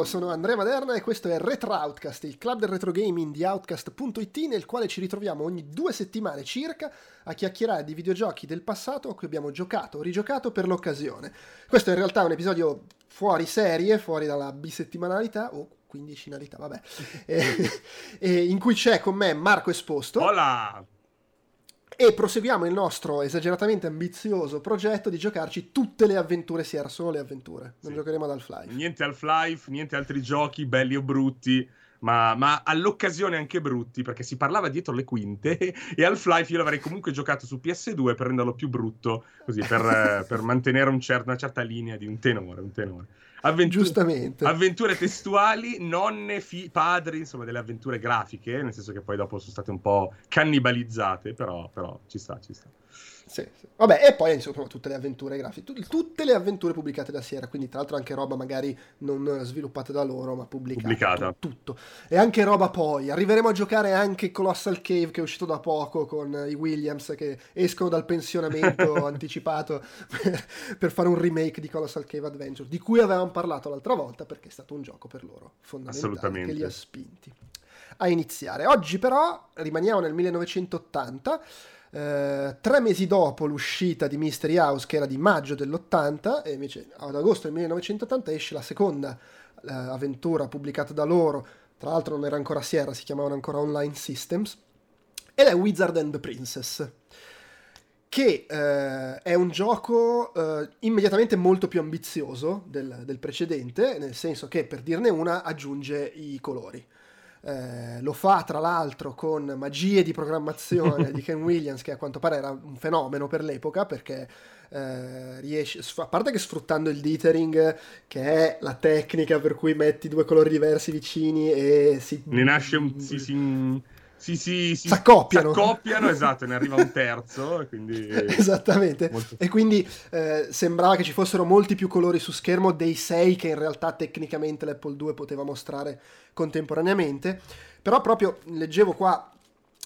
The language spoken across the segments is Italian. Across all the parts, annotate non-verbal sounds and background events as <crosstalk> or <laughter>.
Ciao, sono Andrea Maderna e questo è Retro Outcast, il club del retro gaming di Outcast.it nel quale ci ritroviamo ogni due settimane circa a chiacchierare di videogiochi del passato a cui abbiamo giocato o rigiocato per l'occasione. Questo è in realtà un episodio fuori serie, fuori dalla bisettimanalità o quindicinalità, vabbè, <laughs> e, e in cui c'è con me Marco Esposto. Hola! E proseguiamo il nostro esageratamente ambizioso progetto di giocarci tutte le avventure Sierra, solo le avventure. Non sì. giocheremo ad Half-Life. Niente Half-Life, niente altri giochi belli o brutti. Ma, ma, all'occasione anche brutti, perché si parlava dietro le quinte <laughs> e Half-Life io l'avrei comunque giocato su PS2 per renderlo più brutto, così per, <laughs> per mantenere un cer- una certa linea di un tenore. Un tenore. Avventure, Giustamente. Avventure testuali, nonne, fi- padri, insomma, delle avventure grafiche, nel senso che poi dopo sono state un po' cannibalizzate, però, però ci sta, ci sta. Sì, sì. Vabbè, e poi insomma tutte le avventure grafiche, tutte le avventure pubblicate da Sierra, quindi tra l'altro anche roba magari non sviluppate da loro, ma pubblicata. pubblicata. Tutto. E anche roba poi. Arriveremo a giocare anche Colossal Cave che è uscito da poco con i Williams che escono dal pensionamento <laughs> anticipato per, per, fare un remake di Colossal Cave Adventure, di cui avevamo parlato l'altra volta perché è stato un gioco per loro fondamentale che li ha spinti a iniziare. Oggi però rimaniamo nel 1980 eh, tre mesi dopo l'uscita di Mystery House, che era di maggio dell'80, e invece ad agosto del 1980 esce la seconda eh, avventura pubblicata da loro, tra l'altro non era ancora Sierra, si chiamavano ancora Online Systems, ed è Wizard and the Princess che eh, è un gioco eh, immediatamente molto più ambizioso del, del, precedente, nel senso che per dirne una aggiunge i colori. Eh, lo fa tra l'altro con magie di programmazione di <laughs> Ken Williams, che a quanto pare era un fenomeno per l'epoca, perché eh, riesce, a parte che sfruttando il dithering, che è la tecnica per cui metti due colori diversi vicini e si... Ne nasce un... Si, si si, si, si s'accoppiano. s'accoppiano, esatto, ne arriva un <laughs> terzo. Quindi... Esattamente. Molto... E quindi eh, sembrava che ci fossero molti più colori su schermo dei sei che in realtà tecnicamente l'Apple 2 poteva mostrare contemporaneamente. Però proprio leggevo qua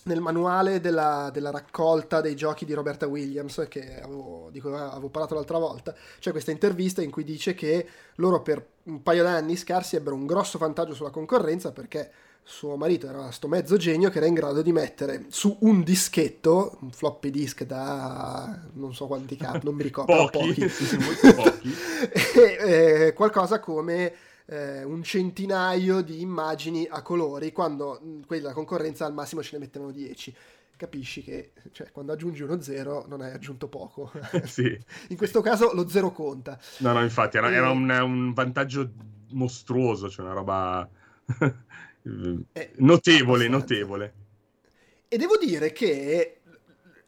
nel manuale della, della, raccolta dei giochi di Roberta Williams, avevo, di cui avevo parlato l'altra volta, c'è questa intervista in cui dice che loro per un paio d'anni scarsi ebbero un grosso vantaggio sulla concorrenza perché suo marito era questo mezzo genio che era in grado di mettere su un dischetto, un floppy disk da non so quanti cap, non mi ricordo, pochi, pochi. <laughs> <laughs> Pochi. e, eh, qualcosa come eh, un centinaio di immagini a colori, quando quelli della concorrenza al massimo ce ne mettevano 10 capisci che cioè, quando aggiungi uno zero non hai aggiunto poco. <laughs> sì. In questo caso lo zero conta. No, no, infatti era, e... era un, un, vantaggio mostruoso, cioè una roba eh, notevole, notevole. E devo dire che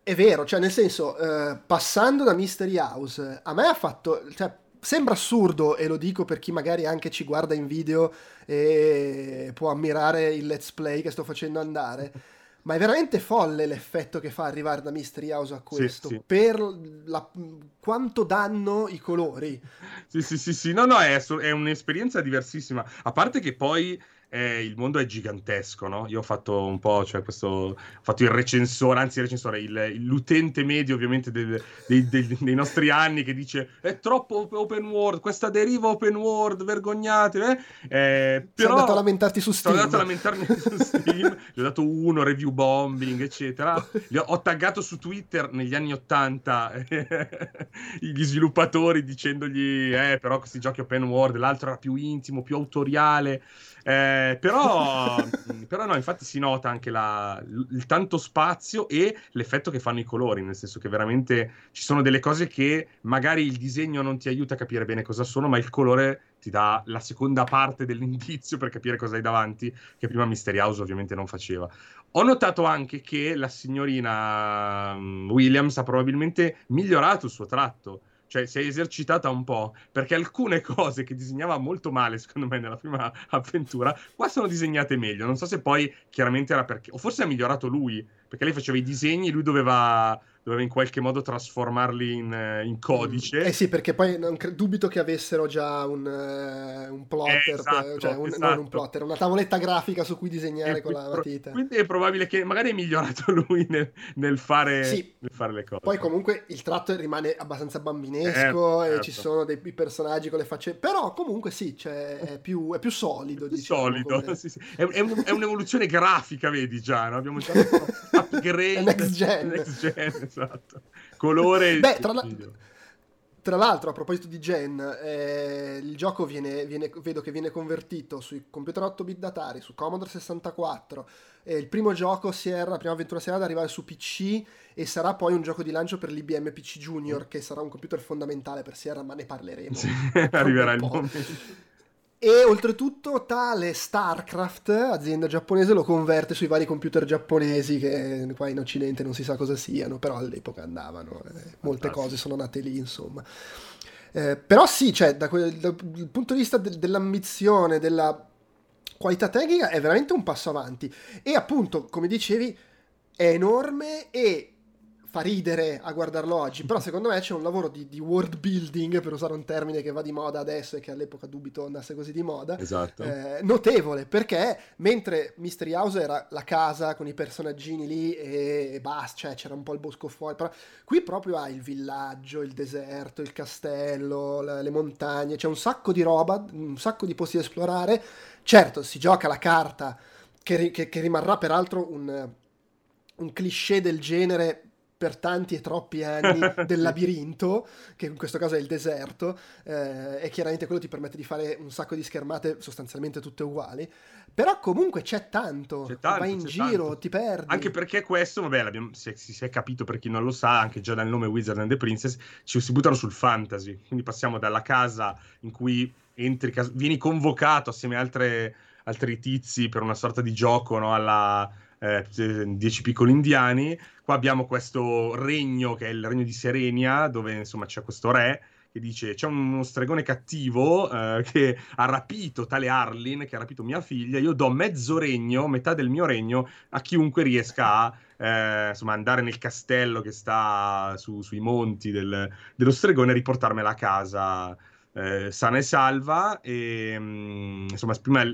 è vero, cioè nel senso, eh, passando da Mystery House, a me ha fatto... Cioè, sembra assurdo, e lo dico per chi magari anche ci guarda in video e può ammirare il let's play che sto facendo andare. Ma è veramente folle l'effetto che fa arrivare da Mystery House a questo. Sì, sì. Per la, quanto danno i colori. Sì, sì, sì, sì. No, no, è, è un'esperienza diversissima. A parte che poi eh, il mondo è gigantesco, no? Io ho fatto un po', cioè questo, ho fatto il recensore, anzi il recensore, il, l'utente medio ovviamente del, dei, dei, dei, nostri anni che dice è troppo open world, questa deriva open world, vergognate, eh? Eh, però... Sei andato a lamentarti su Steam. Sono andato a lamentarmi su Steam, <laughs> gli ho dato uno, review bombing, eccetera. Ho, ho taggato su Twitter negli anni 80 gli sviluppatori dicendogli, eh, però questi giochi open world, l'altro era più intimo, più autoriale. Eh, però, però, no, infatti si nota anche la, il tanto spazio e l'effetto che fanno i colori, nel senso che veramente ci sono delle cose che magari il disegno non ti aiuta a capire bene cosa sono, ma il colore ti dà la seconda parte dell'indizio per capire cosa hai davanti, che prima Mystery House ovviamente non faceva. Ho notato anche che la signorina mm, Williams ha probabilmente migliorato il suo tratto cioè si è esercitata un po', perché alcune <laughs> cose che disegnava molto male, secondo me, nella prima avventura, qua sono disegnate meglio. Non so se poi chiaramente era perché, o forse ha migliorato lui, perché lei faceva i disegni, lui doveva doveva in qualche modo trasformarli in, eh, in codice. Eh sì, perché poi non cre- dubito che avessero già un, uh, un plotter, eh, esatto, cioè un, esatto. non un plotter, una tavoletta grafica su cui disegnare e con la matita. Quindi è probabile che magari è migliorato <laughs> lui nel, nel, fare, sì. nel fare, le cose. Poi comunque il tratto rimane abbastanza bambinesco eh, e certo. ci sono dei personaggi con le facce... Però comunque sì, cioè, è, più, è più solido. È più diciamo, solido, come... <laughs> sì, sì. È, è, un, è, un'evoluzione <laughs> grafica, vedi già, no? Abbiamo già upgrade. Next gen. Next gen, esatto colore. Beh, tra, la... tra, l'altro, a proposito di Gen, eh, il gioco viene, viene, vedo che viene convertito sui computer 8 bit datari, su Commodore 64. Eh, il primo gioco Sierra, la prima avventura Sierra ad arrivare su PC e sarà poi un gioco di lancio per l'IBM PC Junior, mm. che sarà un computer fondamentale per Sierra, ma ne parleremo. Sì, <laughs> arriverà il momento. E oltretutto tale StarCraft, azienda giapponese, lo converte sui vari computer giapponesi che qua in Occidente non si sa cosa siano, però all'epoca andavano. Eh, molte cose sono nate lì, insomma. Eh, però sì, cioè, da quel, dal punto di vista de- dell'ambizione, della qualità tecnica, è veramente un passo avanti. E appunto, come dicevi, è enorme e fa ridere a guardarlo oggi, però secondo me c'è un lavoro di, di, world building, per usare un termine che va di moda adesso e che all'epoca dubito andasse così di moda, esatto. eh, notevole, perché mentre Mystery House era la casa con i personaggini lì e, e basta, cioè c'era un po' il bosco fuori, però qui proprio hai il villaggio, il deserto, il castello, le, le montagne, c'è un sacco di roba, un sacco di posti da esplorare, certo si gioca la carta che, che, che rimarrà peraltro un, un cliché del genere per tanti e troppi anni <laughs> del labirinto, che in questo caso è il deserto, eh, e chiaramente quello ti permette di fare un sacco di schermate sostanzialmente tutte uguali, però comunque c'è tanto, c'è tanto vai in giro, tanto. ti perdi. Anche perché questo, vabbè, si, si è capito per chi non lo sa, anche già dal nome Wizard and the Princess, ci si buttano sul fantasy, quindi passiamo dalla casa in cui entri, vieni convocato assieme a altre, altri tizi per una sorta di gioco no, alla eh, dieci piccoli indiani. Qua abbiamo questo regno che è il regno di Serenia, dove insomma c'è questo re che dice c'è uno stregone cattivo eh, che ha rapito tale Arlin, che ha rapito mia figlia, io do mezzo regno, metà del mio regno, a chiunque riesca a eh, insomma, andare nel castello che sta su, sui monti del, dello stregone e riportarmela a casa eh, sana e salva. E, mm, insomma, prima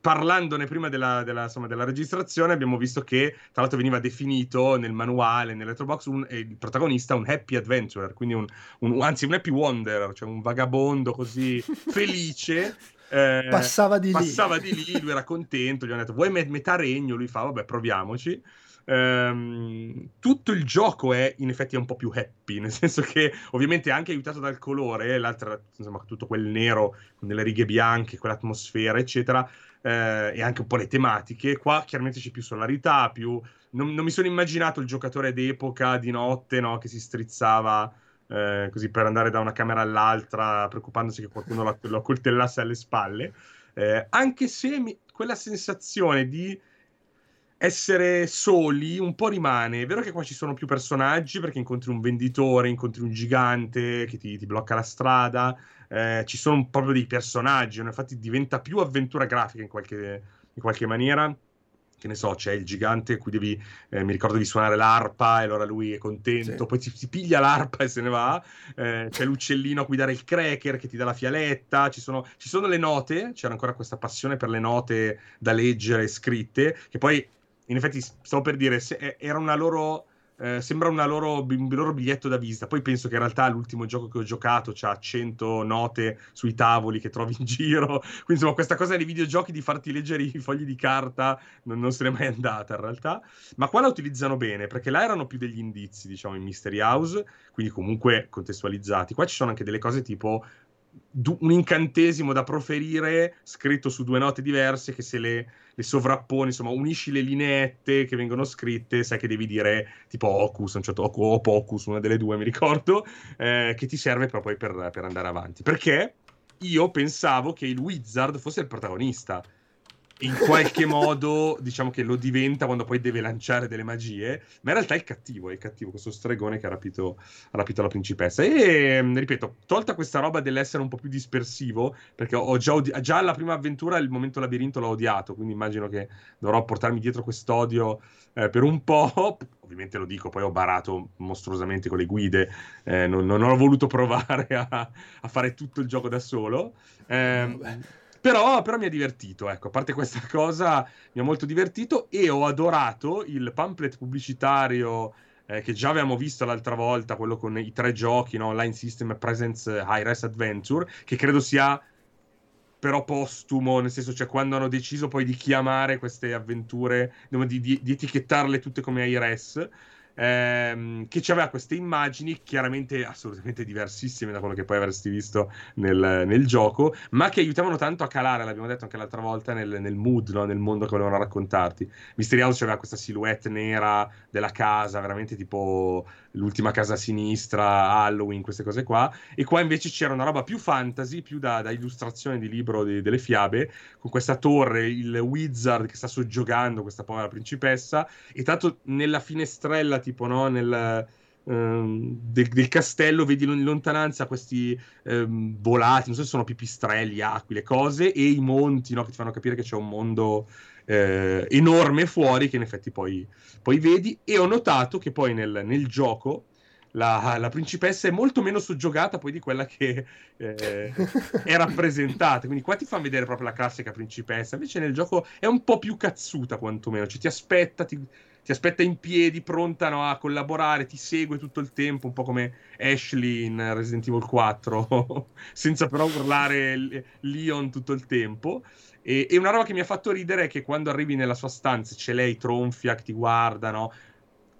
parlandone prima della, della, insomma, della, registrazione abbiamo visto che tra l'altro veniva definito nel manuale, nell'Electrobox, un, eh, il protagonista un happy adventurer, quindi un, un, anzi un happy wanderer, cioè un vagabondo così <laughs> felice. Eh, passava di passava lì. di lì, lui era contento, gli hanno detto vuoi met- metà regno? Lui fa vabbè proviamoci. Um, tutto il gioco è in effetti un po' più happy, nel senso che ovviamente anche aiutato dal colore, l'altra, insomma, tutto quel nero con delle righe bianche, quell'atmosfera, eccetera, eh, e anche un po' le tematiche. Qua chiaramente c'è più solarità, più... Non, non mi sono immaginato il giocatore d'epoca di notte no, che si strizzava eh, così per andare da una camera all'altra, preoccupandosi che qualcuno lo, lo coltellasse alle spalle. Eh, anche se mi, quella sensazione di essere soli un po' rimane. È vero che qua ci sono più personaggi perché incontri un venditore, incontri un gigante che ti, ti blocca la strada, eh, ci sono proprio dei personaggi, infatti diventa più avventura grafica in qualche, in qualche maniera che ne so, c'è il gigante cui devi, eh, mi ricordo di suonare l'arpa e allora lui è contento, sì. poi si, si, piglia l'arpa e se ne va, eh, c'è l'uccellino a cui dare il cracker che ti dà la fialetta, ci sono, ci sono le note, c'era ancora questa passione per le note da leggere scritte, che poi in effetti stavo per dire, se, era una loro eh, sembra una loro, un loro biglietto da visita. Poi penso che in realtà l'ultimo gioco che ho giocato ha 100 note sui tavoli che trovi in <laughs> giro. Quindi insomma, questa cosa nei videogiochi di farti leggere i fogli di carta non, non se n'è mai andata in realtà. Ma qua la utilizzano bene perché là erano più degli indizi, diciamo, in Mystery House, quindi comunque contestualizzati. Qua ci sono anche delle cose tipo un incantesimo da proferire scritto su due note diverse che se le, le, sovrapponi, insomma, unisci le lineette che vengono scritte, sai che devi dire tipo Ocus, un certo, o Pocus, una delle due mi ricordo, eh, che ti serve proprio per, per andare avanti. Perché io pensavo che il Wizard fosse il protagonista. In qualche modo diciamo che lo diventa quando poi deve lanciare delle magie, ma in realtà è il cattivo, è il cattivo, questo stregone che ha rapito, ha rapito la principessa. E ripeto, tolta questa roba dell'essere un po' più dispersivo, perché ho già, odi- già alla prima avventura il momento labirinto l'ho odiato, quindi immagino che dovrò portarmi dietro quest'odio eh, per un po'. <laughs> Ovviamente lo dico, poi ho barato mostruosamente con le guide, eh, non, non, ho voluto provare a, a, fare tutto il gioco da solo. Eh, però, però, mi ha divertito, ecco, a parte questa <laughs> cosa mi ha molto divertito e ho adorato il pamphlet pubblicitario eh, che già avevamo visto l'altra volta, quello con i tre giochi, no? Online System Presence High Res Adventure, che credo sia però postumo, nel senso, cioè quando hanno deciso poi di chiamare queste avventure, di, di, di etichettarle tutte come IRS, ehm, che aveva queste immagini chiaramente assolutamente diversissime da quello che poi avresti visto nel, nel gioco, ma che aiutavano tanto a calare, l'abbiamo detto anche l'altra volta, nel, nel mood, no? nel mondo che volevano raccontarti. Mystery House aveva questa silhouette nera della casa, veramente tipo l'ultima casa a sinistra, Halloween, queste cose qua, e qua invece c'era una roba più fantasy, più da, da illustrazione di libro di, delle fiabe, con questa torre, il wizard che sta soggiogando questa povera principessa, e tanto nella finestrella tipo, no? Nel, um, del, del, castello vedi in lontananza questi um, volati, non so se sono pipistrelli, aquile, cose, e i monti, no? Che ti fanno capire che c'è un mondo eh, enorme fuori che in effetti poi, poi, vedi. E ho notato che poi nel, nel gioco la, la, principessa è molto meno soggiogata poi di quella che eh, è rappresentata. Quindi qua ti fanno vedere proprio la classica principessa. Invece nel gioco è un po' più cazzuta, quantomeno. Cioè ti aspetta, ti, ti aspetta in piedi, pronta no, a collaborare, ti segue tutto il tempo, un po' come Ashley in Resident Evil 4, <laughs> senza però urlare Leon tutto il tempo. E, e, una roba che mi ha fatto ridere è che quando arrivi nella sua stanza c'è lei tronfia che ti guarda, no?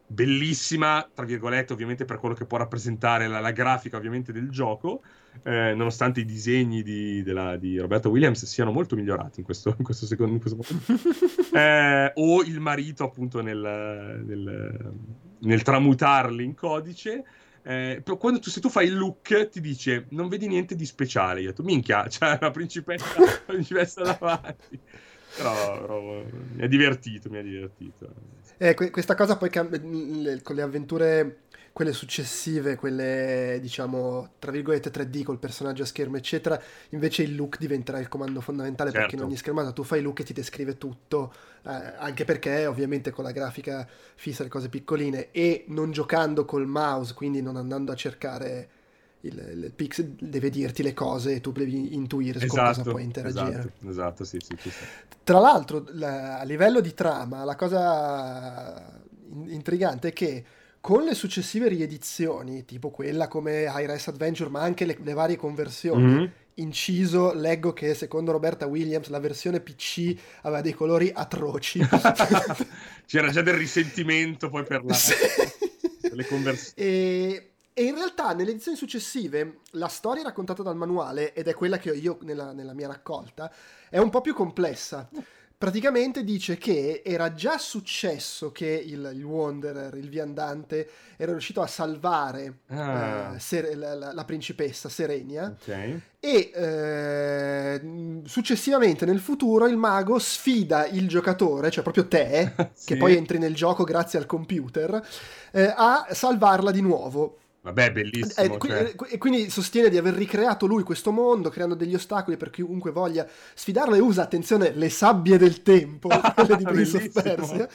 Bellissima, tra virgolette, ovviamente per quello che può rappresentare la, la grafica, ovviamente, del gioco, eh, nonostante i disegni di, della, di, Roberto Williams siano molto migliorati in questo, in questo secondo in questo <laughs> eh, o il marito, appunto, nel, nel, nel tramutarli in codice. Eh, quando tu, se tu fai il look ti dice non vedi niente di speciale. Io ho detto minchia <laughs> c'è la principessa, la principessa davanti. Però, però, mi ha divertito mi ha divertito. Eh, questa cosa poi cambia, con le avventure quelle successive, quelle diciamo tra virgolette 3D col personaggio a schermo eccetera, invece il look diventerà il comando fondamentale certo. perché in ogni schermata tu fai il look e ti descrive tutto, eh, anche perché ovviamente con la grafica fissa le cose piccoline e non giocando col mouse, quindi non andando a cercare il, il pixel deve dirti le cose e tu devi intuire esatto, cosa puoi interagire. Esatto, esatto sì, sì, sì. Tra l'altro, la, a livello di trama, la cosa intrigante è che con le successive riedizioni, tipo quella come High Res Adventure, ma anche le, le varie conversioni, mm-hmm. inciso, leggo che secondo Roberta Williams la versione PC aveva dei colori atroci. <laughs> <laughs> C'era già del risentimento poi per, la, sì. per le conversioni. E, e, in realtà nelle edizioni successive la storia raccontata dal manuale, ed è quella che ho io nella, nella mia raccolta, è un po' più complessa praticamente dice che era già successo che il, il Wanderer, il viandante, era riuscito a salvare ah. eh, Ser- la, la, la, principessa Serenia okay. e eh, successivamente nel futuro il mago sfida il giocatore, cioè proprio te, <laughs> sì. che poi entri nel gioco grazie al computer, eh, a salvarla di nuovo. Vabbè, bellissimo. Eh, cioè. E quindi sostiene di aver ricreato lui questo mondo, creando degli ostacoli per chiunque voglia sfidarlo e usa, attenzione, le sabbie del tempo, <laughs> <laughs> quelle di Prince of Persia,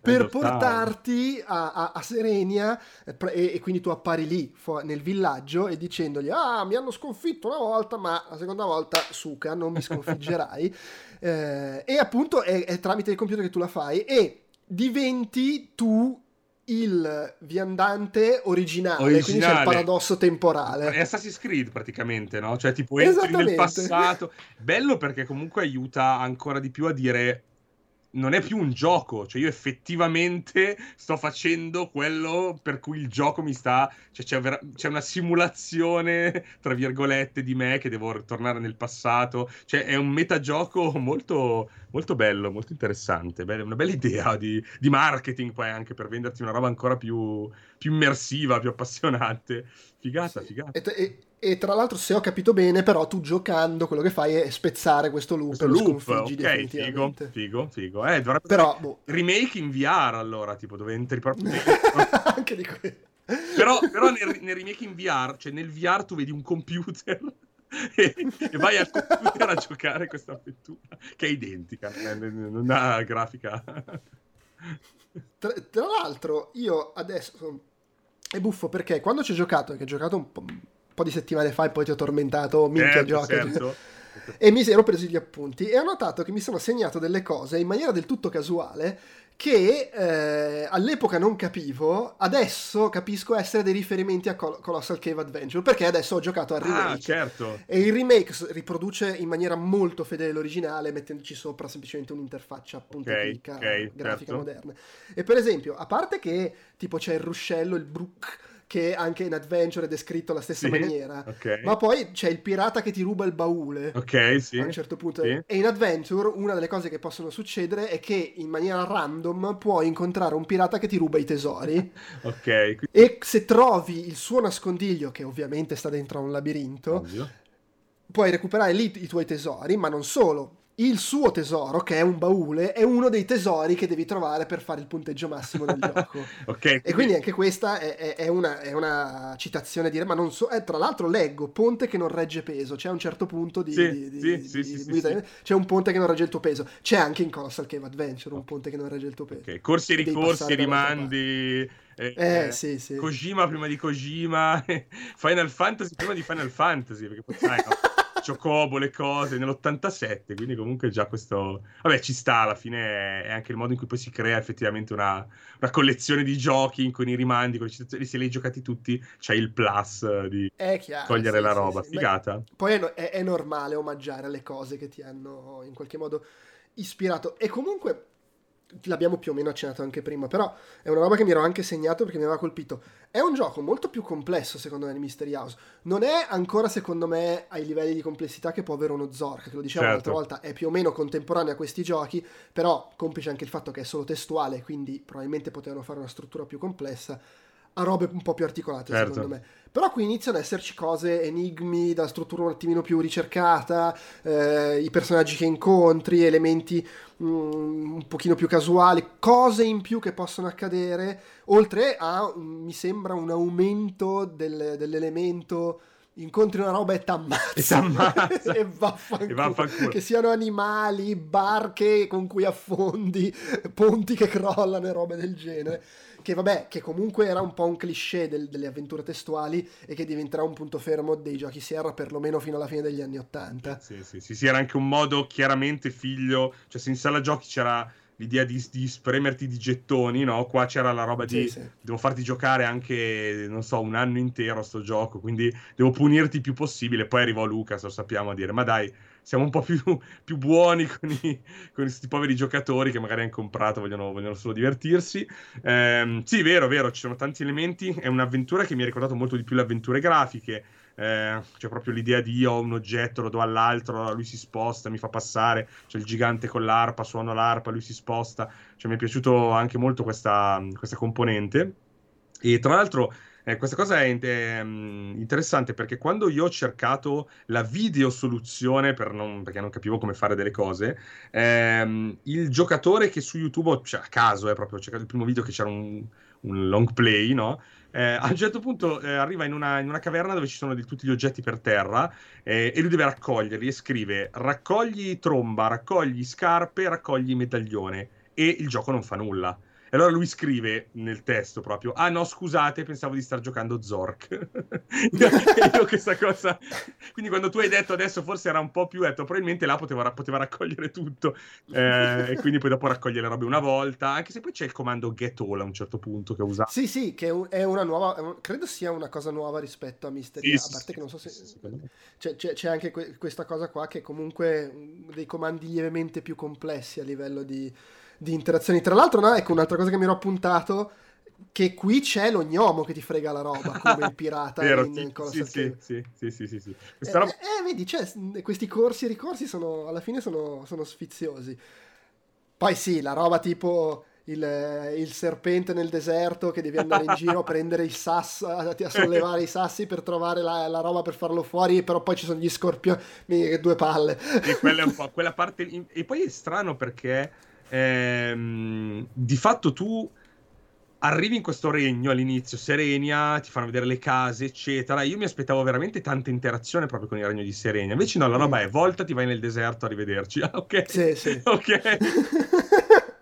per portarti a, a, a Serenia e, e, quindi tu appari lì fu- nel villaggio e dicendogli ah mi hanno sconfitto una volta ma la seconda volta suca non mi sconfiggerai <laughs> eh, e appunto è, è tramite il computer che tu la fai e diventi tu il viandante originale, originale, quindi c'è il paradosso temporale. È Assassin's Creed praticamente, no? Cioè tipo entri nel passato. Bello perché comunque aiuta ancora di più a dire non è più un gioco, cioè io effettivamente sto facendo quello per cui il gioco mi sta, cioè c'è, vera... c'è, una simulazione, tra virgolette, di me che devo tornare nel passato, cioè è un metagioco molto, molto bello, molto interessante, Beh, una bella idea di, di, marketing poi anche per venderti una roba ancora più, più immersiva, più appassionante, figata, sì. figata. E, e, E tra l'altro, se ho capito bene, però tu giocando quello che fai è spezzare questo loop questo lo loop, ok, figo, figo, figo. Eh, dovrebbe però, boh. remake in VR allora, tipo dove entri proprio <laughs> Anche di quello. Però, però nel, nel, remake in VR, cioè nel VR tu vedi un computer <laughs> e, e vai al computer a giocare questa avventura che è identica, non ha grafica. Tra, tra l'altro, io adesso è buffo perché quando ci ho giocato, che ho giocato un po', po', di settimane fa e poi ti ho tormentato, minchia certo, gioca. Certo. <laughs> E mi ero preso gli appunti e ho notato che mi sono segnato delle cose in maniera del tutto casuale che eh, all'epoca non capivo, adesso capisco essere dei riferimenti a Col- Colossal Cave Adventure, perché adesso ho giocato al ah, remake. Ah, certo. E il remake riproduce in maniera molto fedele l'originale, mettendoci sopra semplicemente un'interfaccia appunto okay, clica, okay, grafica certo. moderna. E per esempio, a parte che tipo c'è il ruscello, il brook che anche in Adventure è descritto alla stessa sì, maniera. Okay. Ma poi c'è il pirata che ti ruba il baule. Ok, sì. A un certo punto. Sì. E in Adventure una delle cose che possono succedere è che in maniera random puoi incontrare un pirata che ti ruba i tesori. <laughs> ok. E se trovi il suo nascondiglio, che ovviamente sta dentro a un labirinto, Ovvio. puoi recuperare lì i tuoi tesori, ma non solo il suo tesoro, che è un baule, è uno dei tesori che devi trovare per fare il punteggio massimo del <laughs> gioco. okay, e quindi anche questa è, è, è, una, è una, citazione dire, ma non so, eh, tra l'altro leggo ponte che non regge peso, c'è un certo punto di, sì, di, sì, di, c'è un ponte che non regge il tuo peso, c'è anche in Colossal Cave Adventure un ponte che non regge il tuo peso. Okay. Corsi e ricorsi, rimandi... Eh, eh, sì, sì. Kojima prima di Kojima, <laughs> Final Fantasy prima di Final Fantasy, perché poi sai, no? <laughs> Chocobo, le cose nell'87, quindi comunque già questo... Vabbè, ci sta, alla fine è anche il modo in cui poi si crea effettivamente una, una collezione di giochi cui i rimandi, con le citazioni, se li hai giocati tutti, c'è il plus di chiaro, cogliere sì, la sì, roba, sì. figata. Beh, poi è, è, è normale omaggiare le cose che ti hanno in qualche modo ispirato. E comunque l'abbiamo più o meno accennato anche prima, però è una roba che mi ero anche segnato perché mi aveva colpito. È un gioco molto più complesso secondo me di Mystery House. Non è ancora secondo me ai livelli di complessità che può avere uno Zork, che lo dicevo certo. l'altra volta, è più o meno contemporaneo a questi giochi, però complice anche il fatto che è solo testuale, quindi probabilmente potevano fare una struttura più complessa a robe un po' più articolate, certo. secondo me. Però qui iniziano ad esserci cose, enigmi da struttura un attimino più ricercata, eh, i personaggi che incontri, elementi mm, un pochino più casuali, cose in più che possono accadere, oltre a, mi sembra, un aumento del, dell'elemento incontri una roba e t'ammazza. E, <laughs> e, vaffanculo. e vaffanculo. Che siano animali, barche con cui affondi ponti che crollano e robe del genere che vabbè, che comunque era un po' un cliché del, delle avventure testuali e che diventerà un punto fermo dei giochi Sierra perlomeno fino alla fine degli anni Ottanta. Sì, sì, sì, sì, era anche un modo chiaramente figlio, cioè se in sala giochi c'era l'idea di, di, spremerti di gettoni, no? Qua c'era la roba di sì, sì. devo farti giocare anche, non so, un anno intero a sto gioco, quindi devo punirti il più possibile. Poi arrivò Lucas, lo sappiamo, a dire, ma dai, siamo un po' più, <laughs> più buoni con, i, con, questi poveri giocatori che magari hanno comprato, vogliono, vogliono solo divertirsi. Eh, sì, vero, vero, ci sono tanti elementi. È un'avventura che mi ha ricordato molto di più le avventure grafiche. Eh, c'è proprio l'idea di io ho un oggetto, lo do all'altro, lui si sposta, mi fa passare. C'è il gigante con l'arpa, suono l'arpa, lui si sposta. Cioè, mi è piaciuto anche molto questa, questa componente. E tra l'altro eh, questa cosa è, interessante perché quando io ho cercato la video soluzione per non, perché non capivo come fare delle cose, ehm, il giocatore che su YouTube, cioè a caso, è eh, proprio ho cercato il primo video che c'era un, un long play, no? Eh, a un certo punto eh, arriva in una, in una, caverna dove ci sono di, tutti gli oggetti per terra eh, e lui deve raccoglierli e scrive raccogli tromba, raccogli scarpe, raccogli medaglione e il gioco non fa nulla. E allora lui scrive nel testo proprio: Ah no, scusate, pensavo di star giocando Zork. <laughs> io questa cosa. Quindi quando tu hai detto adesso forse era un po' più detto, probabilmente là poteva, poteva raccogliere tutto. Eh, e quindi poi dopo raccogliere le robe una volta. Anche se poi c'è il comando get all a un certo punto che ho usato. Sì, sì, che è una nuova. Credo sia una cosa nuova rispetto a Mystery. Sì, a parte sì, che non so se. Sì, c'è, c'è, c'è, anche que- questa cosa qua che comunque dei comandi lievemente più complessi a livello di di interazioni. Tra l'altro, no, ecco un'altra cosa che mi ero appuntato. Che qui c'è lo gnomo che ti frega la roba come il pirata <laughs> Vero, in, in sì, sì, sì, sì, sì, sì, sì. Eh, roba... eh, vedi, cioè, questi corsi e ricorsi sono, alla fine sono, sono sfiziosi. Poi sì, la roba tipo il, il, serpente nel deserto che devi andare in giro a <laughs> prendere il sasso, a, a sollevare i sassi per trovare la, la, roba per farlo fuori, però poi ci sono gli scorpioni, che due palle. E quella, <laughs> quella parte... E poi è strano perché ehm, di fatto tu arrivi in questo regno all'inizio, Serenia, ti fanno vedere le case, eccetera. Io mi aspettavo veramente tanta interazione proprio con il regno di Serenia. Invece no, la roba è volta, ti vai nel deserto, arrivederci. <laughs> ok. Sì, sì. <laughs> <laughs>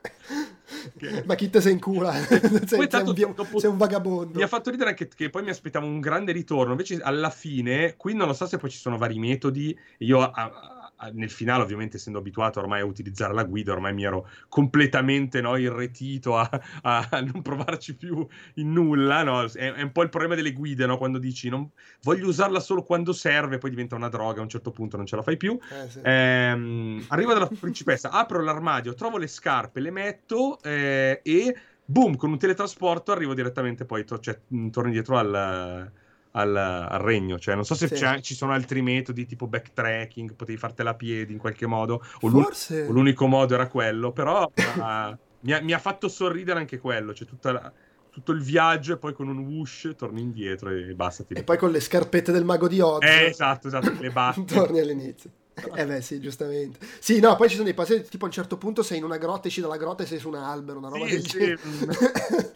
Ok. Ma chi te sei in cura? sei, sei, un, dopo, sei, un, vagabondo. Mi ha fatto ridere anche che poi mi aspettavo un grande ritorno. Invece, alla fine, qui non lo so se poi ci sono vari metodi. Io a, nel finale, ovviamente, essendo abituato ormai a utilizzare la guida, ormai mi ero completamente no, irretito a, a, non provarci più in nulla. No? È, è, un po' il problema delle guide, no? quando dici non, voglio usarla solo quando serve, poi diventa una droga, a un certo punto non ce la fai più. Eh, sì. ehm, arrivo dalla principessa, apro l'armadio, trovo le scarpe, le metto eh, e boom, con un teletrasporto arrivo direttamente poi, to- cioè, torni dietro al al, al regno. Cioè, non so se sì. ci sono altri metodi tipo backtracking, potevi fartela a piedi in qualche modo, o, Forse... l'un- o l'unico modo era quello, però <laughs> uh, mi, ha, mi, ha, fatto sorridere anche quello, cioè tutta la, tutto il viaggio e poi con un whoosh torni indietro e basta. E poi con le scarpette del mago di Oz. Eh, esatto, esatto, le batte. <laughs> torni all'inizio. Eh beh, sì, giustamente. Sì, no, poi ci sono dei passi, tipo a un certo punto sei in una grotta, esci dalla grotta e sei su un albero, una roba sì, del sì. genere.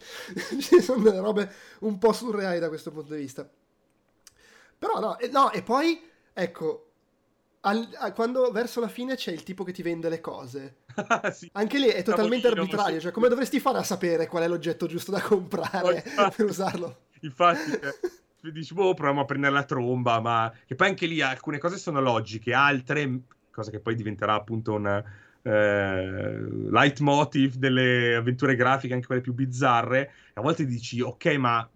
<laughs> ci sono delle robe un po' surreali da questo punto di vista. Però no, e, no, e poi, ecco, al, a, quando verso la fine c'è il tipo che ti vende le cose. <laughs> sì. Anche lì è totalmente Tavolino, arbitrario, cioè come dovresti fare a sapere qual è l'oggetto giusto da comprare <laughs> per usarlo? Infatti, <laughs> eh, dici, boh, proviamo a prendere la tromba, ma che poi anche lì alcune cose sono logiche, altre, cosa che poi diventerà appunto un eh, leitmotiv delle avventure grafiche, anche quelle più bizzarre, a volte dici, ok, ma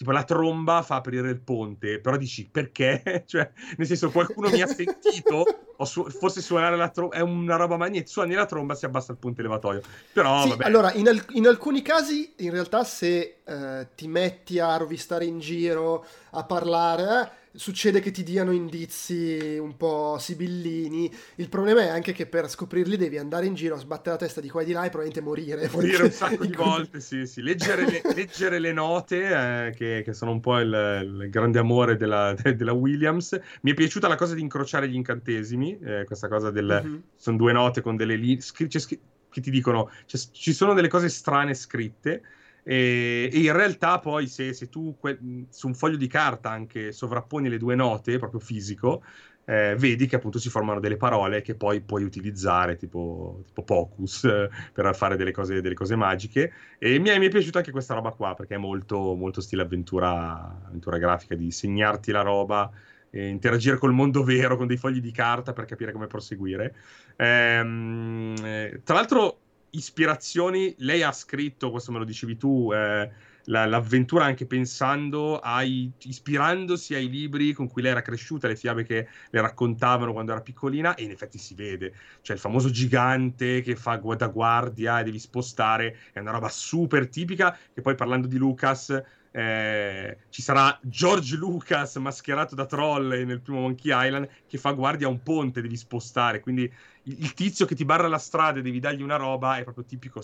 tipo la tromba fa aprire il ponte, però dici perché? <laughs> cioè, nel senso, qualcuno mi ha sentito, su- forse suonare la tromba, è una roba magnetica, suoni la tromba, si abbassa il ponte elevatoio. Però, sì, vabbè. allora, in, al- in, alcuni casi, in realtà, se eh, ti metti a rovistare in giro, a parlare, succede che ti diano indizi un po' sibillini. Il problema è anche che per scoprirli devi andare in giro, sbattere la testa di qua e di là e probabilmente morire. <laughs> Morire un sacco di <laughs> volte, sì, sì. Leggere le, leggere le note, eh, che, che, sono un po' il, il grande amore della, <laughs> della, Williams. Mi è piaciuta la cosa di incrociare gli incantesimi, eh, questa cosa del... Mm-hmm. Sono due note con delle linee... Scri- scri- che ti dicono, cioè, ci sono delle cose strane scritte e, e, in realtà poi se, se tu que- su un foglio di carta anche sovrapponi le due note, proprio fisico, eh, vedi che appunto si formano delle parole che poi puoi utilizzare, tipo, tipo Pocus, eh, per fare delle cose, delle cose, magiche. E mi è, mi è, piaciuta anche questa roba qua, perché è molto, molto stile avventura, avventura grafica, di segnarti la roba, e interagire col mondo vero, con dei fogli di carta per capire come proseguire. Ehm, eh, tra l'altro ispirazioni, lei ha scritto, questo me lo dicevi tu, eh, la, l'avventura anche pensando ai, ispirandosi ai libri con cui lei era cresciuta, le fiabe che le raccontavano quando era piccolina, e in effetti si vede. Cioè il famoso gigante che fa da guardia e devi spostare, è una roba super tipica, che poi parlando di Lucas eh, ci sarà George Lucas mascherato da troll nel primo Monkey Island che fa guardia a un ponte, devi spostare, quindi il, tizio che ti barra la strada e devi dargli una roba è proprio tipico,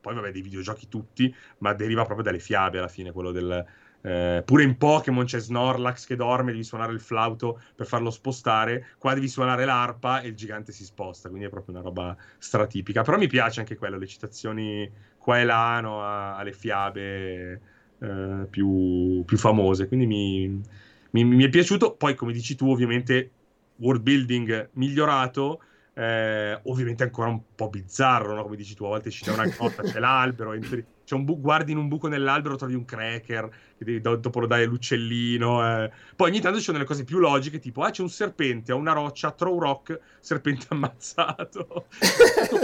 poi vabbè dei videogiochi tutti, ma deriva proprio dalle fiabe alla fine, quello del... Eh, pure in Pokémon c'è Snorlax che dorme, devi suonare il flauto per farlo spostare. Qua devi suonare l'arpa e il gigante si sposta. Quindi è proprio una roba stratipica. Però mi piace anche quello, le citazioni qua e là no, alle fiabe eh, più, più, famose. Quindi mi, mi, mi, è piaciuto. Poi, come dici tu, ovviamente, world building migliorato. Eh, ovviamente ancora un po' bizzarro, no? come dici tu, a volte ci c'è una grotta, c'è <laughs> l'albero, entri, c'è un bu- guardi in un buco nell'albero, trovi un cracker, devi, dopo lo dai l'uccellino. Eh. Poi ogni tanto ci sono delle cose più logiche, tipo, ah, c'è un serpente, a una roccia, throw rock, serpente <laughs> ammazzato.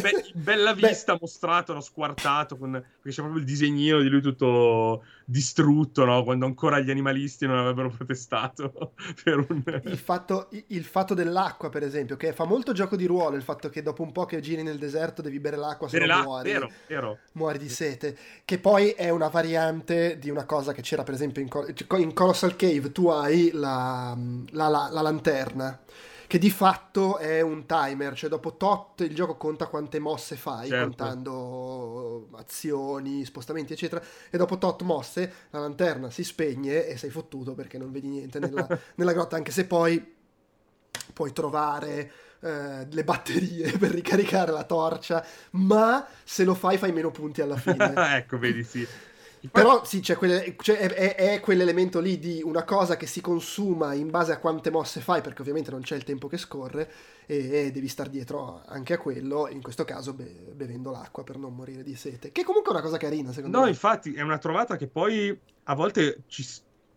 Be- bella vista, Beh. mostrato, no, squartato, con... perché c'è proprio il disegnino di lui tutto distrutto, no? quando ancora gli animalisti non avrebbero protestato. <laughs> un... il, fatto, il, fatto, dell'acqua, per esempio, che fa molto gioco di ruolo, il fatto che dopo un po' che giri nel deserto devi bere l'acqua, se no muori. Vero, vero. Muori di sete. Che poi è una variante di una cosa che c'era, per esempio, in, in Colossal Cave, tu hai la, la, la, la lanterna che di fatto è un timer, cioè dopo tot il gioco conta quante mosse fai, Certo. contando azioni, spostamenti, eccetera, e dopo tot mosse la lanterna si spegne e sei fottuto perché non vedi niente nella, <laughs> nella grotta, anche se poi puoi trovare eh, le batterie <laughs> per ricaricare la torcia, ma se lo fai fai meno punti alla fine. <laughs> ecco, vedi, sì. Però sì, c'è, quelle- c'è- è, è- è quell'elemento lì di una cosa che si consuma in base a quante mosse fai, perché ovviamente non c'è il tempo che scorre e, e devi star dietro anche a quello, in questo caso be- bevendo l'acqua per non morire di sete. Che comunque è una cosa carina, secondo No, me. infatti è una trovata che poi a volte ci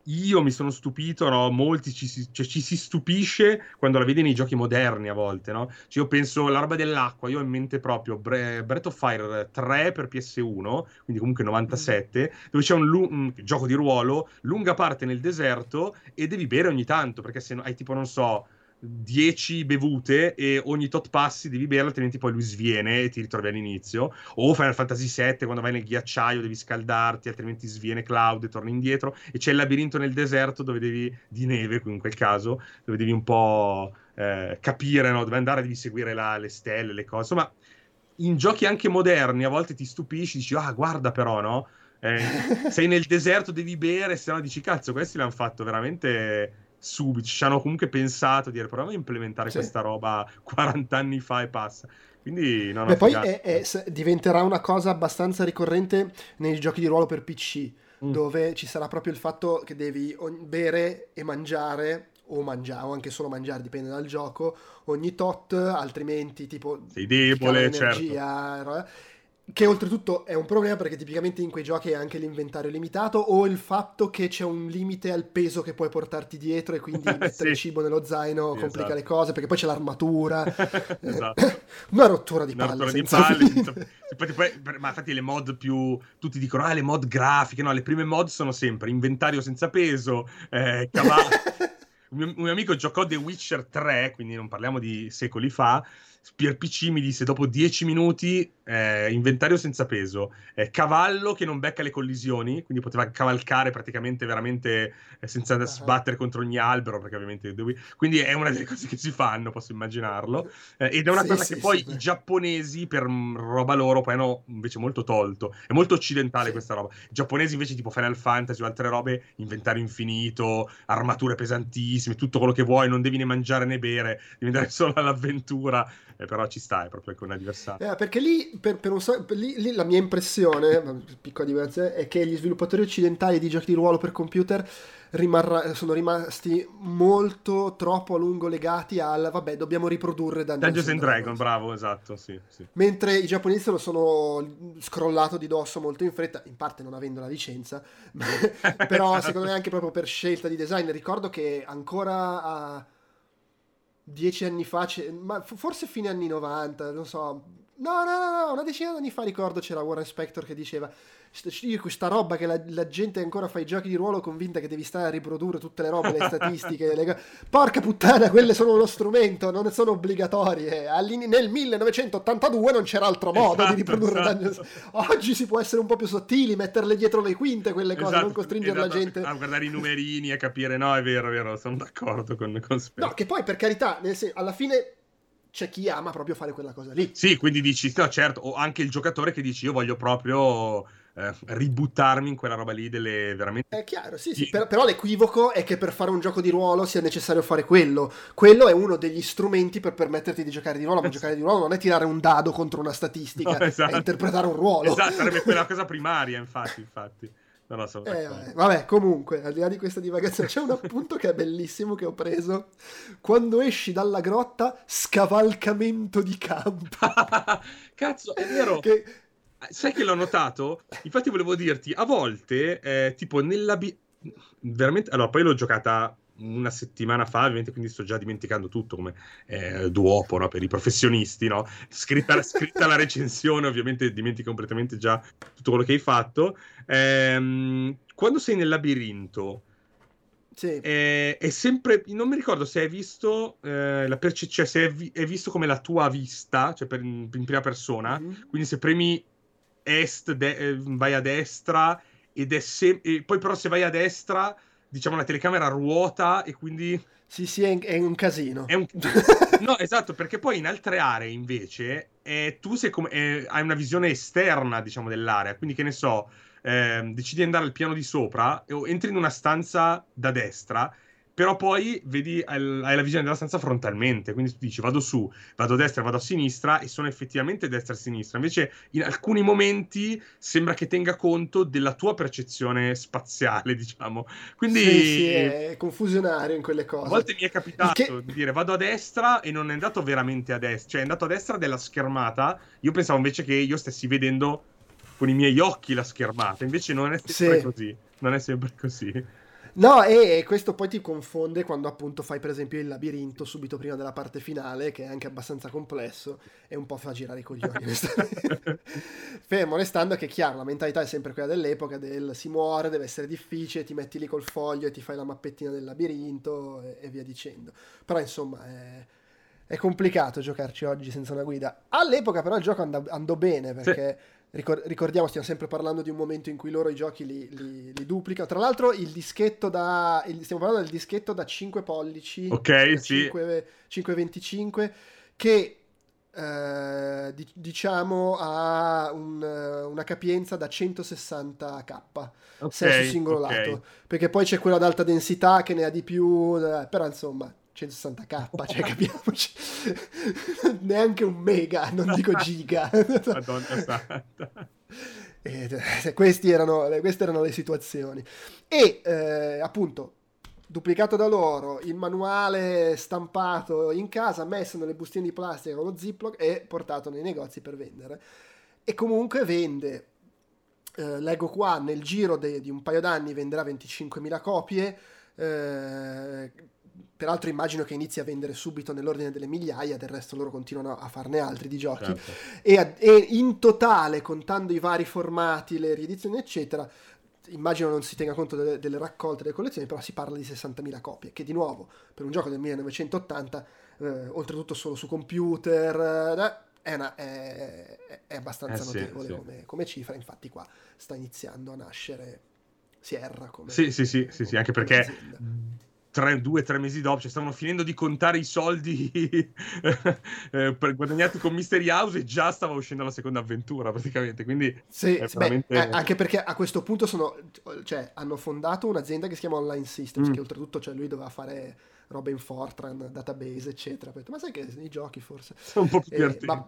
io mi sono stupito, no? Molti ci si, cioè, ci si stupisce quando la vedi nei giochi moderni a volte, no? Cioè, io penso la roba dell'acqua, io ho in mente proprio Bre- Breath of Fire 3 per PS1, quindi comunque 97, dove c'è un, lu- un gioco di ruolo, lunga parte nel deserto e devi bere ogni tanto, perché se no, hai tipo, non so, 10 bevute e ogni tot passi devi bere, altrimenti poi lui sviene e ti ritrovi all'inizio. O Final Fantasy VII, quando vai nel ghiacciaio devi scaldarti, altrimenti sviene Cloud e torni indietro. E c'è il labirinto nel deserto dove devi, di neve in quel caso, dove devi un po' eh, capire no? dove andare, devi seguire la- le stelle, le cose. Insomma, in giochi anche moderni a volte ti stupisci, dici, ah, guarda però, no? Eh, <laughs> sei nel deserto, devi bere, se no dici, cazzo, questi l'hanno fatto veramente subito. Ci hanno comunque pensato di dire, proviamo a implementare Sì. questa roba <laughs> 40 anni fa e passa. Quindi, no, no, Beh, poi è- è- diventerà una cosa abbastanza ricorrente nei giochi di ruolo per PC, Mm. dove ci sarà proprio il fatto che devi bere e mangiare, o mangiare, o anche solo mangiare, dipende dal gioco, ogni tot, altrimenti tipo Sei debole, certo. Che oltretutto è un problema perché tipicamente in quei giochi è anche l'inventario limitato o il fatto che c'è un limite al peso che puoi portarti dietro e quindi <laughs> mettere Sì. cibo nello zaino Sì, complica esatto. le cose perché poi c'è l'armatura. <laughs> Esatto. <laughs> Una rottura di Una palle. rottura di palle, Infatti, poi- ma infatti le mod più tutti dicono ah le mod grafiche no le prime mod sono sempre inventario senza peso eh, cavallo un mio amico giocò The Witcher 3 quindi non parliamo di secoli fa per PC mi disse dopo 10 minuti eh, inventario senza peso eh, cavallo che non becca le collisioni quindi poteva cavalcare praticamente veramente eh, senza Ah. sbattere contro ogni albero perché ovviamente Wi- quindi è una delle <laughs> cose che si fanno posso immaginarlo eh, ed è una Sì, cosa sì, che poi sì, i beh. giapponesi per mm, roba loro poi hanno invece molto tolto. È molto occidentale questa roba. I giapponesi invece tipo Final Fantasy o altre robe, inventario infinito, armature pesantissime, tutto quello che vuoi, non devi né mangiare né bere, devi andare <laughs> solo all'avventura. Eh, però ci sta, è proprio che una diversa. Eh, perché lì, per, per per lì- lì la mia impressione, <laughs> piccola diversa, è che gli sviluppatori occidentali di giochi di ruolo per computer rimarrà- sono rimasti molto troppo a lungo legati al vabbè dobbiamo riprodurre Dungeons, Dungeons and Dragons, Dragons. bravo, esatto, sì, sì. Mentre i giapponesi lo sono scrollato di dosso molto in fretta, in parte non avendo la licenza, <laughs> però secondo me anche proprio per scelta di design. Ricordo che ancora a dieci anni fa, ma forse fine anni 90, non so. No, no, no, no, una decina di anni fa ricordo c'era Warren Spector che diceva "St- io questa roba che la, la gente ancora fa i giochi di ruolo convinta che devi stare a riprodurre tutte le robe, le <laughs> statistiche, le porca puttana, quelle sono uno strumento, non sono obbligatorie. All'ini- nel 1982 non c'era altro modo Esatto, di riprodurre esatto. Dungeons. Oggi si può essere un po' più sottili, metterle dietro le quinte quelle cose, Esatto, non costringere la esatto, gente. A guardare i numerini e capire, no, è vero, è vero, sono d'accordo con, con Spector. No, che poi per carità, nel sen- alla fine c'è chi ama proprio fare quella cosa lì. Sì, quindi dici, no, certo, o anche il giocatore che dici, io voglio proprio eh, ributtarmi in quella roba lì delle veramente... È chiaro, sì, sì, per- però l'equivoco è che per fare un gioco di ruolo sia necessario fare quello. Quello è uno degli strumenti per permetterti di giocare di ruolo, ma <laughs> giocare di ruolo non è tirare un dado contro una statistica, No, esatto. è interpretare un ruolo. Esatto, sarebbe quella <laughs> cosa primaria, infatti, infatti. No, no, sono Eh, vabbè, vabbè, comunque, al di là di questa divagazione, c'è un appunto che è bellissimo che ho preso. Quando esci dalla grotta, scavalcamento di campo. <laughs> Cazzo, è vero. Che... Sai che l'ho notato? Infatti volevo dirti, a volte, eh, tipo nella... bi- Veramente... Allora, poi l'ho giocata una settimana fa, ovviamente, quindi sto già dimenticando tutto come eh, duopo, no? Per i professionisti, no? Scritta, scritta la recensione, ovviamente dimentichi completamente già tutto quello che hai fatto. Ehm, quando sei nel labirinto, Sì. eh, è sempre. Non mi ricordo se hai visto eh, la perce- cioè se è, vi- è visto come la tua vista, cioè per- in prima persona. Mhm. Quindi se premi est, de- eh, vai a destra ed è sem- e poi però se vai a destra diciamo, la telecamera ruota e quindi... Sì, sì, è, è un casino. È un... <laughs> no, esatto, perché poi in altre aree invece eh, tu sei come, eh, hai una visione esterna, diciamo, dell'area, quindi che ne so, eh, decidi di andare al piano di sopra, entri in una stanza da destra però poi vedi, hai la visione della stanza frontalmente, quindi tu dici vado su, vado a destra, vado a sinistra e sono effettivamente destra e sinistra. Invece in alcuni momenti sembra che tenga conto della tua percezione spaziale, <laughs> diciamo. Quindi sì, sì, è confusionario in quelle cose. A volte mi è capitato che... di dire vado a destra e non è andato veramente a destra, cioè è andato a destra della schermata. Io pensavo invece che io stessi vedendo con i miei occhi la schermata, invece non è sempre sì. così. Non è sempre così. No, e, questo poi ti confonde quando appunto fai per esempio il labirinto subito prima della parte finale, che è anche abbastanza complesso e un po' fa girare i coglioni. <laughs> Fermo restando che, chiaro, la mentalità è sempre quella dell'epoca del si muore, deve essere difficile, ti metti lì col foglio e ti fai la mappettina del labirinto e, e via dicendo. Però insomma è, è, complicato giocarci oggi senza una guida. All'epoca però il gioco andò, andò bene perché... Sì ricordiamo, stiamo sempre parlando di un momento in cui loro i giochi li, li, li duplicano. Tra l'altro, il dischetto da. Il, stiamo parlando del dischetto da 5 pollici. Ok, sì. 5,25 che. Eh, di, diciamo ha un, una capienza da 160k okay, senso singolo okay. lato perché poi c'è quella ad alta densità che ne ha di più eh, però insomma 160k, <laughs> cioè capiamoci, <laughs> neanche un mega, non dico giga. <laughs> Madonna santa. Eh, erano, queste erano le situazioni. E eh, appunto, duplicato da loro, il manuale stampato in casa, messo nelle bustine di plastica con lo ziploc e portato nei negozi per vendere. E comunque vende, eh, leggo qua, nel giro de, di un paio d'anni venderà 25.000 copie. Eh, Peraltro immagino che inizi a vendere subito nell'ordine delle migliaia, del resto loro continuano a farne altri di giochi. Certo. E, a, e, in totale, contando i vari formati, le riedizioni, eccetera, immagino non si tenga conto delle, delle raccolte, delle collezioni, però si parla di 60.000 copie, che di nuovo, per un gioco del 1980, eh, oltretutto solo su computer, eh, è, una, è, è, abbastanza eh, notevole sì, sì. Come, come, cifra, infatti qua sta iniziando a nascere Sierra come... Sì, sì, sì, sì, sì anche perché... Azienda tre, due o tre mesi dopo, cioè stavano finendo di contare i soldi <laughs> eh, guadagnati con Mystery House e già stava uscendo la seconda avventura praticamente. Quindi sì, veramente... beh, anche perché a questo punto sono, cioè, hanno fondato un'azienda che si chiama Online Systems, mm. che oltretutto cioè, lui doveva fare roba in Fortran, database, eccetera. Ma sai che i giochi forse... Sono un po' più eh, ma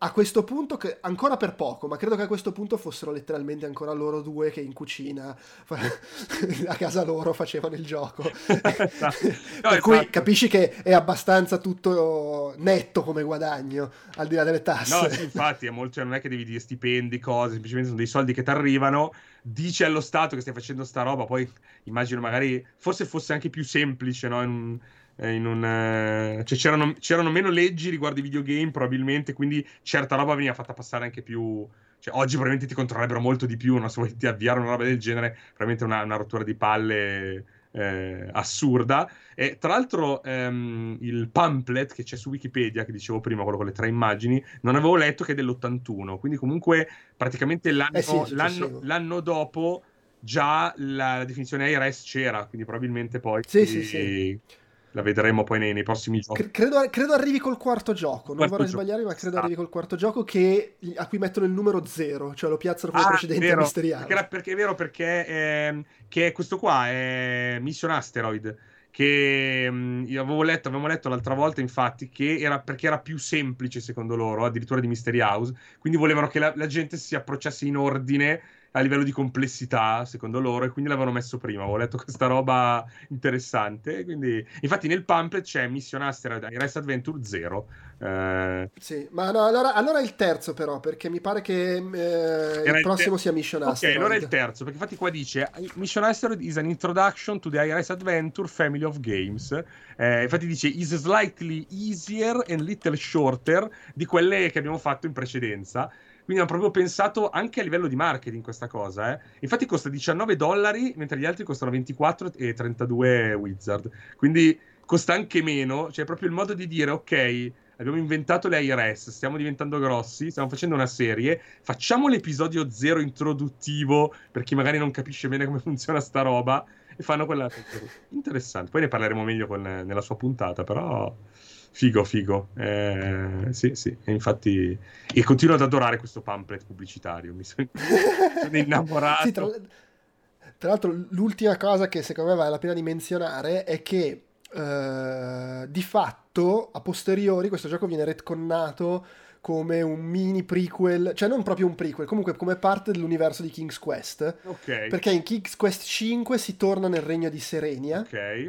a questo punto, che, ancora per poco, ma credo che a questo punto fossero letteralmente ancora loro due che in cucina <laughs> a casa loro facevano il gioco. <laughs> no, per esatto. cui capisci che è abbastanza tutto netto come guadagno, al di là delle tasse. No, sì, infatti, è molto, cioè, non è che devi dire stipendi, cose, semplicemente sono dei soldi che ti arrivano, dici allo Stato che stai facendo sta roba, poi immagino magari, forse fosse anche più semplice, no? In, eh, un, eh, cioè c'erano, c'erano, meno leggi riguardo i videogame probabilmente, quindi certa roba veniva fatta passare anche più... Cioè, oggi probabilmente ti controllerebbero molto di più, no? se vuoi avviare una roba del genere, probabilmente una, una rottura di palle eh, assurda. E tra l'altro ehm, il pamphlet che c'è su Wikipedia, che dicevo prima, quello con le tre immagini, non avevo letto che è dell'81, quindi comunque praticamente l'anno, eh sì, l'anno, l'anno dopo già la, la definizione IRS c'era, quindi probabilmente poi... Sì, sì, sì la vedremo poi nei, nei prossimi giochi. Credo, credo, arrivi col quarto gioco, non quarto vorrei gioco. sbagliare, ma credo ah. arrivi col quarto gioco che, a cui mettono il numero zero, cioè lo piazzano come ah, precedente vero, a Mysteriano. Perché, perché, è vero, perché eh, che questo qua è Mission Asteroid, che mh, mm, io avevo letto, avevamo letto l'altra volta, infatti, che era perché era più semplice secondo loro, addirittura di Mystery House, quindi volevano che la, la gente si approcciasse in ordine a livello di complessità, secondo loro, e quindi l'avevano messo prima. Ho letto questa roba interessante. Quindi... Infatti, nel pamphlet c'è Mission Asteroid Iris Adventure 0. Eh... Sì, ma no, allora, allora, il terzo, però, perché mi pare che eh, il prossimo te... sia Mission Asteroid. Ok, allora è il terzo, perché infatti qua dice Mission Asteroid is an introduction to the Iris Adventure family of games. Eh, infatti dice is slightly easier and little shorter di quelle che abbiamo fatto in precedenza. Quindi hanno proprio pensato anche a livello di marketing questa cosa. Eh. Infatti costa 19 dollari, mentre gli altri costano 24 e 32 Wizard. Quindi costa anche meno. Cioè, proprio il modo di dire, ok, abbiamo inventato le IRS, stiamo diventando grossi, stiamo facendo una serie, facciamo l'episodio zero introduttivo per chi magari non capisce bene come <laughs> funziona sta roba e fanno quella... Interessante. Poi ne parleremo meglio con, nella sua puntata, però... Figo, figo. Eh, sì, sì. E infatti... E continuo ad adorare questo pamphlet pubblicitario. Mi sono, <laughs> sono innamorato. sì, tra... tra l'altro l'ultima cosa che secondo me vale la pena di menzionare è che Uh, di fatto, a posteriori, questo gioco viene retconnato come un mini prequel, cioè non proprio un prequel, comunque come parte dell'universo di King's Quest. Ok. Perché in King's Quest 5 si torna nel regno di Serenia. Ok.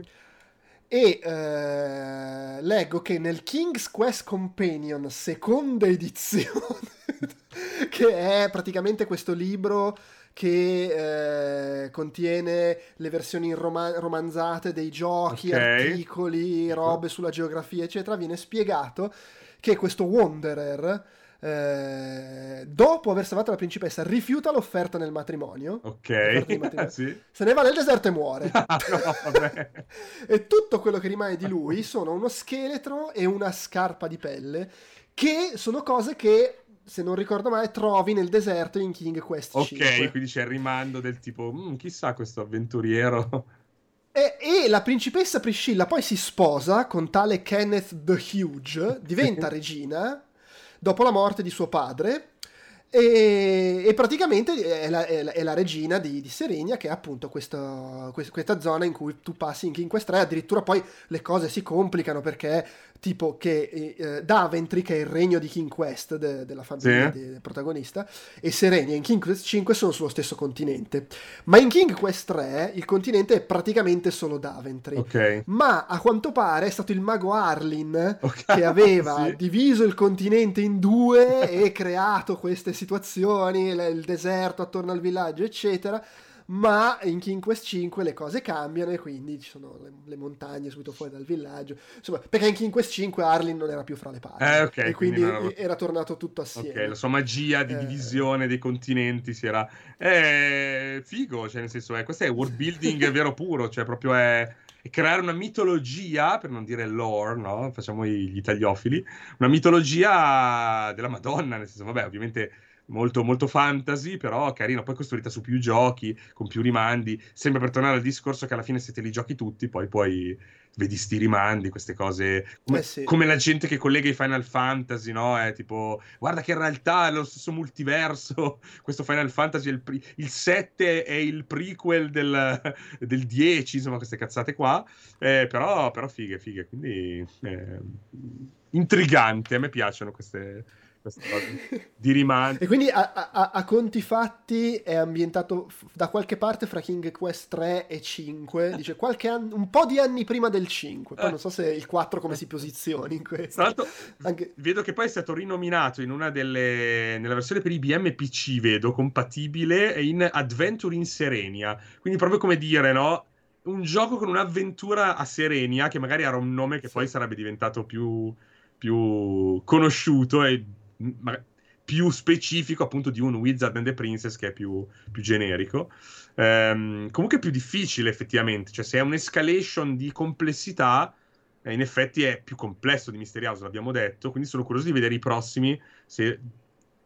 E uh, leggo che nel King's Quest Companion, seconda edizione, <laughs> che è praticamente questo libro che eh, contiene le versioni rom- romanzate dei giochi, okay. articoli, robe sulla geografia, eccetera, viene spiegato che questo Wanderer, eh, dopo aver salvato la principessa, rifiuta l'offerta nel matrimonio. Ok. <laughs> Matrimonio, sì. Se ne va nel deserto e muore. <laughs> no, <laughs> e tutto quello che rimane di lui sono uno scheletro e una scarpa di pelle, che sono cose che se non ricordo male, trovi nel deserto in King Quest Ok, 5. quindi c'è il rimando del tipo, mm, chissà questo avventuriero. E, e, la principessa Priscilla poi si sposa con tale Kenneth the Huge, diventa regina dopo la morte di suo padre e, e praticamente è la, è, la, è la, regina di, di Serenia che è appunto questo, questa zona in cui tu passi in King Quest 3 addirittura poi le cose si complicano perché tipo che eh, Daventry che è il regno di King Quest de, della famiglia sì. del protagonista e Serenia in King Quest 5 sono sullo stesso continente ma in King Quest 3 il continente è praticamente solo Daventry okay. ma a quanto pare è stato il mago Arlin okay. che aveva <laughs> sì. diviso il continente in due e creato queste situazioni il deserto attorno al villaggio eccetera ma in King Quest 5 le cose cambiano e quindi ci sono le, le, montagne subito fuori dal villaggio. Insomma, perché in King Quest 5 Arlin non era più fra le parti. Eh, okay, e quindi, quindi era... era... tornato tutto assieme. Ok, la sua magia di eh... divisione dei continenti si era... È figo, cioè nel senso, è, questo è world building <laughs> vero puro, cioè proprio è e creare una mitologia, per non dire lore, no? Facciamo gli italiofili, una mitologia della Madonna, nel senso, vabbè, ovviamente molto, molto fantasy, però carino, poi costruita su più giochi, con più rimandi, sempre per tornare al discorso che alla fine se te li giochi tutti, poi poi vedi sti rimandi, queste cose, come, eh sì. come la gente che collega i Final Fantasy, no? È tipo, guarda che in realtà è lo stesso multiverso, <laughs> questo Final Fantasy, il, pri- il 7 è il prequel del, del 10, insomma queste cazzate qua, eh, però, però fighe, fighe, quindi eh, intrigante, a me piacciono queste di rimane. E quindi a, a, a, conti fatti è ambientato da qualche parte fra King Quest 3 e 5, dice qualche anno, un po' di anni prima del 5, poi eh. non so se il 4 come si posizioni in questo. Tra l'altro Anche... vedo che poi è stato rinominato in una delle, nella versione per IBM PC, vedo, compatibile, in Adventure in Serenia, quindi proprio come dire, no? Un gioco con un'avventura a Serenia, che magari era un nome che sì. poi sarebbe diventato più, più conosciuto e più specifico appunto di un Wizard and the Princess che è più, più generico. Ehm, comunque più difficile effettivamente, cioè se è un'escalation di complessità, eh, in effetti è più complesso di Mystery House, l'abbiamo detto, quindi sono curioso di vedere i prossimi, se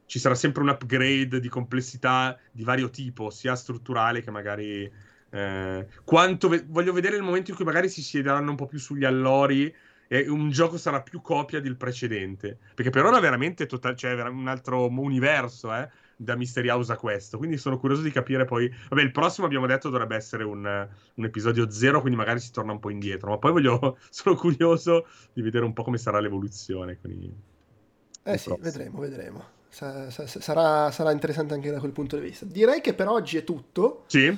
ci sarà sempre un upgrade di complessità di vario tipo, sia strutturale che magari... Eh, quanto ve- voglio vedere il momento in cui magari si siederanno un po' più sugli allori e un gioco sarà più copia del precedente. Perché per ora veramente total- cioè, un altro universo, eh, da Mystery House a questo. Quindi sono curioso di capire poi. Vabbè, il prossimo abbiamo detto dovrebbe essere un, un episodio zero, quindi magari si torna un po' indietro. Ma poi voglio, <laughs> sono curioso di vedere un po' come sarà l'evoluzione. Quindi... Eh sì, prossimo. vedremo, vedremo. Sarà, sarà interessante anche da quel punto di vista. Direi che per oggi è tutto. Sì.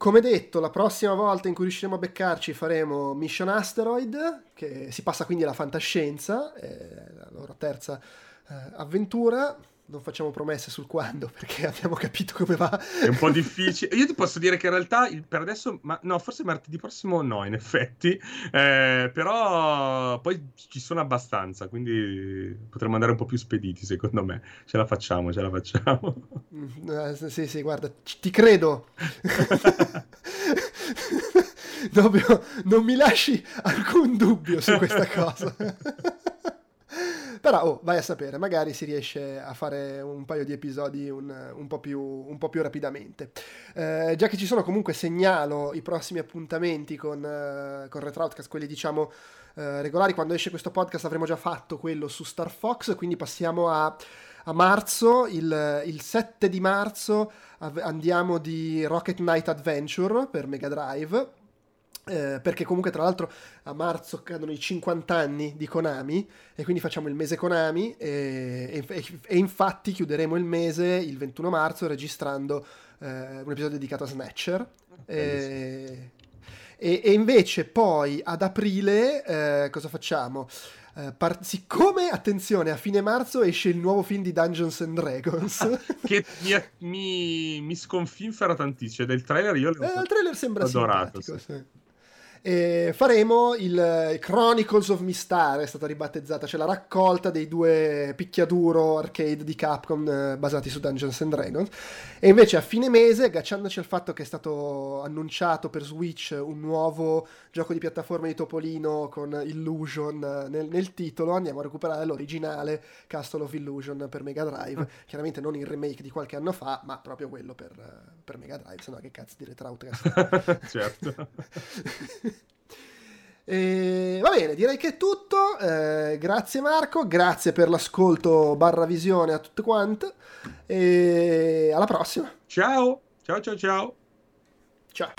Come detto, la prossima volta in cui riusciremo a beccarci faremo Mission Asteroid, che si passa quindi alla fantascienza, la loro terza eh, avventura non facciamo promesse sul quando <laughs> perché abbiamo capito come va. È un po' difficile. Io ti posso dire che in realtà per adesso, ma no, forse martedì prossimo no, in effetti. Eh, però poi ci sono abbastanza, quindi potremmo andare un po' più spediti, secondo me. Ce la facciamo, ce la facciamo. Mm, eh, sì, sì, guarda, ti credo. <laughs> <laughs> Proprio non mi lasci alcun dubbio su questa cosa. Però, oh, vai a sapere, magari si riesce a fare un paio di episodi un, un, po, più, un po' più rapidamente. Eh, già che ci sono, comunque segnalo i prossimi appuntamenti con, uh, con Retroutcast, quelli diciamo uh, regolari. Quando esce questo podcast avremo già fatto quello su Star Fox, quindi passiamo a a marzo, il, il, 7 di marzo, andiamo di Rocket Knight Adventure per Mega Drive. Eh, perché comunque tra l'altro a marzo cadono i 50 anni di Konami e quindi facciamo il mese Konami e, e, e infatti chiuderemo il mese il 21 marzo registrando eh, un episodio dedicato a Snatcher e, e, invece poi ad aprile eh, cosa facciamo? Eh, par- siccome, attenzione, a fine marzo esce il nuovo film di Dungeons and Dragons. <laughs> che mi, mi, mi sconfinfera tantissimo. Cioè, del trailer io l'ho eh, il trailer sembra adorato. Sì. Sì. E faremo il Chronicles of Mistar, è stata ribattezzata, cioè la raccolta dei due picchiaduro arcade di Capcom eh, basati su Dungeons and Dragons. E invece a fine mese, agganciandoci al fatto che è stato annunciato per Switch un nuovo gioco di piattaforma di Topolino con Illusion eh, nel, nel titolo, andiamo a recuperare l'originale Castle of Illusion per Mega Drive. Mm. Chiaramente non il remake di qualche anno fa, ma proprio quello per, per Mega Drive, se no che cazzo di Retrout <laughs> certo. <laughs> E, va bene, direi che è tutto. Eh, grazie Marco, grazie per l'ascolto barra visione a tutte quante. E alla prossima. Ciao, ciao, ciao, ciao. Ciao.